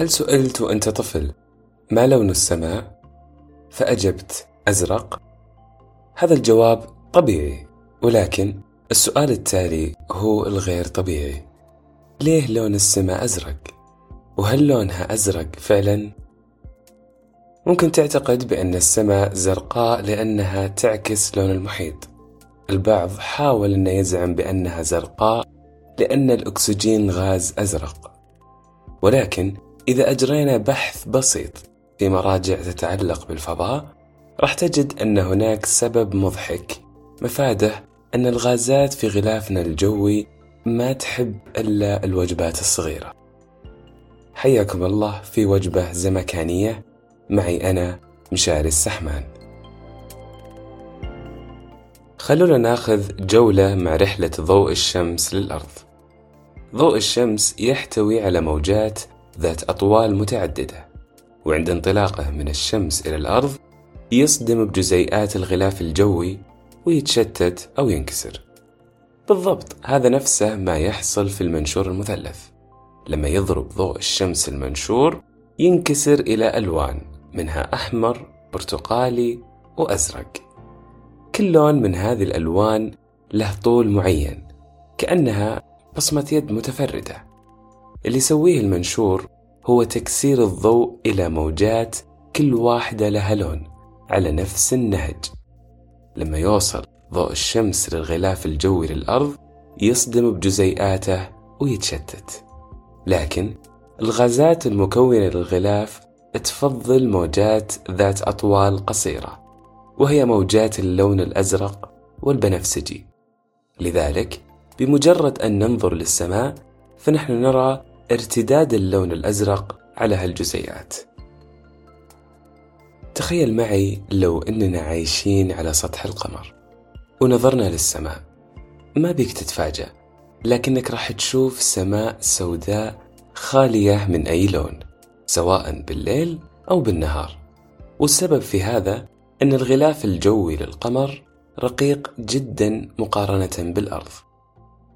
هل سئلت وأنت طفل ما لون السماء؟ فأجبت أزرق؟ هذا الجواب طبيعي ولكن السؤال التالي هو الغير طبيعي ليه لون السماء أزرق؟ وهل لونها أزرق فعلا؟ ممكن تعتقد بأن السماء زرقاء لأنها تعكس لون المحيط البعض حاول أن يزعم بأنها زرقاء لأن الأكسجين غاز أزرق ولكن إذا أجرينا بحث بسيط في مراجع تتعلق بالفضاء راح تجد أن هناك سبب مضحك. مفاده أن الغازات في غلافنا الجوي ما تحب إلا الوجبات الصغيرة. حياكم الله في وجبة زمكانية. معي أنا مشاري السحمان. خلونا ناخذ جولة مع رحلة ضوء الشمس للأرض. ضوء الشمس يحتوي على موجات ذات أطوال متعددة وعند انطلاقه من الشمس إلى الأرض يصدم بجزيئات الغلاف الجوي ويتشتت أو ينكسر. بالضبط هذا نفسه ما يحصل في المنشور المثلث. لما يضرب ضوء الشمس المنشور ينكسر إلى ألوان منها أحمر برتقالي وأزرق. كل لون من هذه الألوان له طول معين كأنها بصمة يد متفردة. اللي يسويه المنشور هو تكسير الضوء إلى موجات كل واحدة لها لون على نفس النهج. لما يوصل ضوء الشمس للغلاف الجوي للأرض يصدم بجزيئاته ويتشتت. لكن الغازات المكونة للغلاف تفضل موجات ذات أطوال قصيرة وهي موجات اللون الأزرق والبنفسجي. لذلك بمجرد أن ننظر للسماء فنحن نرى ارتداد اللون الأزرق على هالجزيئات. تخيل معي لو أننا عايشين على سطح القمر ونظرنا للسماء. ما بيك تتفاجأ لكنك راح تشوف سماء سوداء خالية من أي لون سواء بالليل أو بالنهار. والسبب في هذا أن الغلاف الجوي للقمر رقيق جدا مقارنة بالأرض.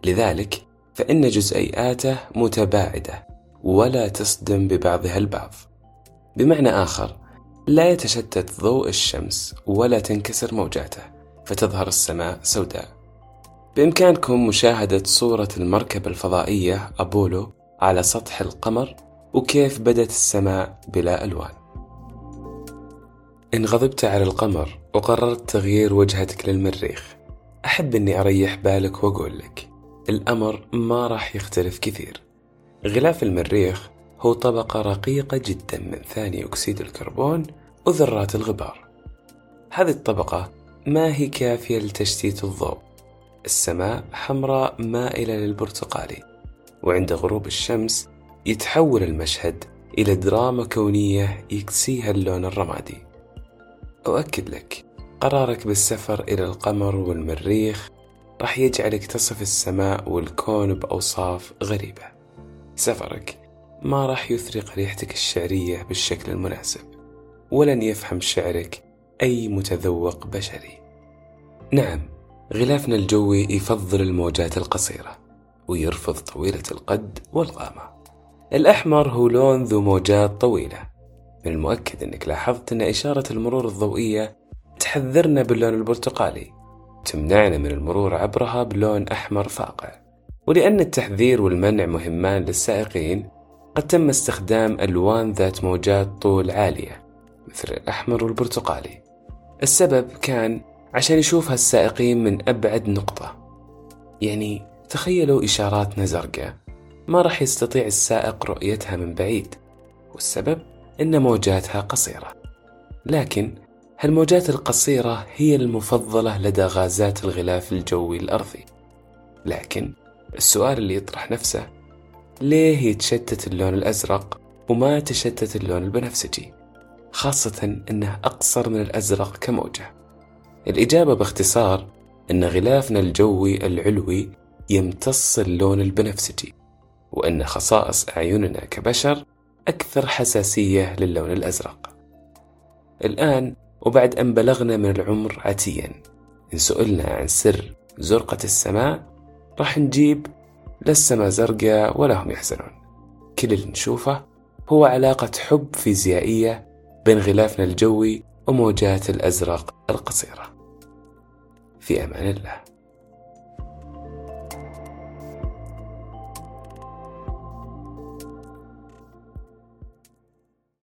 لذلك فإن جزيئاته متباعدة ولا تصدم ببعضها البعض. بمعنى آخر لا يتشتت ضوء الشمس ولا تنكسر موجاته فتظهر السماء سوداء. بإمكانكم مشاهدة صورة المركبة الفضائية أبولو على سطح القمر وكيف بدت السماء بلا ألوان. إن غضبت على القمر وقررت تغيير وجهتك للمريخ أحب أني أريح بالك وأقول لك الأمر ما راح يختلف كثير. غلاف المريخ هو طبقة رقيقة جدا من ثاني أكسيد الكربون وذرات الغبار. هذه الطبقة ما هي كافية لتشتيت الضوء. السماء حمراء مائلة للبرتقالي وعند غروب الشمس يتحول المشهد إلى دراما كونية يكسيها اللون الرمادي. أؤكد لك قرارك بالسفر إلى القمر والمريخ راح يجعلك تصف السماء والكون بأوصاف غريبة. سفرك ما راح يثرق ريحتك الشعرية بالشكل المناسب ولن يفهم شعرك أي متذوق بشري. نعم غلافنا الجوي يفضل الموجات القصيرة ويرفض طويلة القد والقامة الأحمر هو لون ذو موجات طويلة من المؤكد أنك لاحظت أن إشارة المرور الضوئية تحذرنا باللون البرتقالي. تمنعنا من المرور عبرها بلون أحمر فاقع. ولأن التحذير والمنع مهمان للسائقين قد تم استخدام ألوان ذات موجات طول عالية مثل الأحمر والبرتقالي. السبب كان عشان يشوفها السائقين من أبعد نقطة. يعني تخيلوا إشاراتنا زرقاء ما راح يستطيع السائق رؤيتها من بعيد. والسبب أن موجاتها قصيرة. لكن هالموجات القصيرة هي المفضلة لدى غازات الغلاف الجوي الأرضي. لكن السؤال اللي يطرح نفسه ليه يتشتت اللون الأزرق وما تشتت اللون البنفسجي؟ خاصة أنه أقصر من الأزرق كموجة. الإجابة باختصار أن غلافنا الجوي العلوي يمتص اللون البنفسجي وأن خصائص أعيننا كبشر أكثر حساسية للون الأزرق. الآن وبعد أن بلغنا من العمر عتيا إن سئلنا عن سر زرقة السماء راح نجيب لا السماء زرقاء ولا هم يحزنون. كل اللي نشوفه هو علاقة حب فيزيائية بين غلافنا الجوي وموجات الأزرق القصيرة. في أمان الله.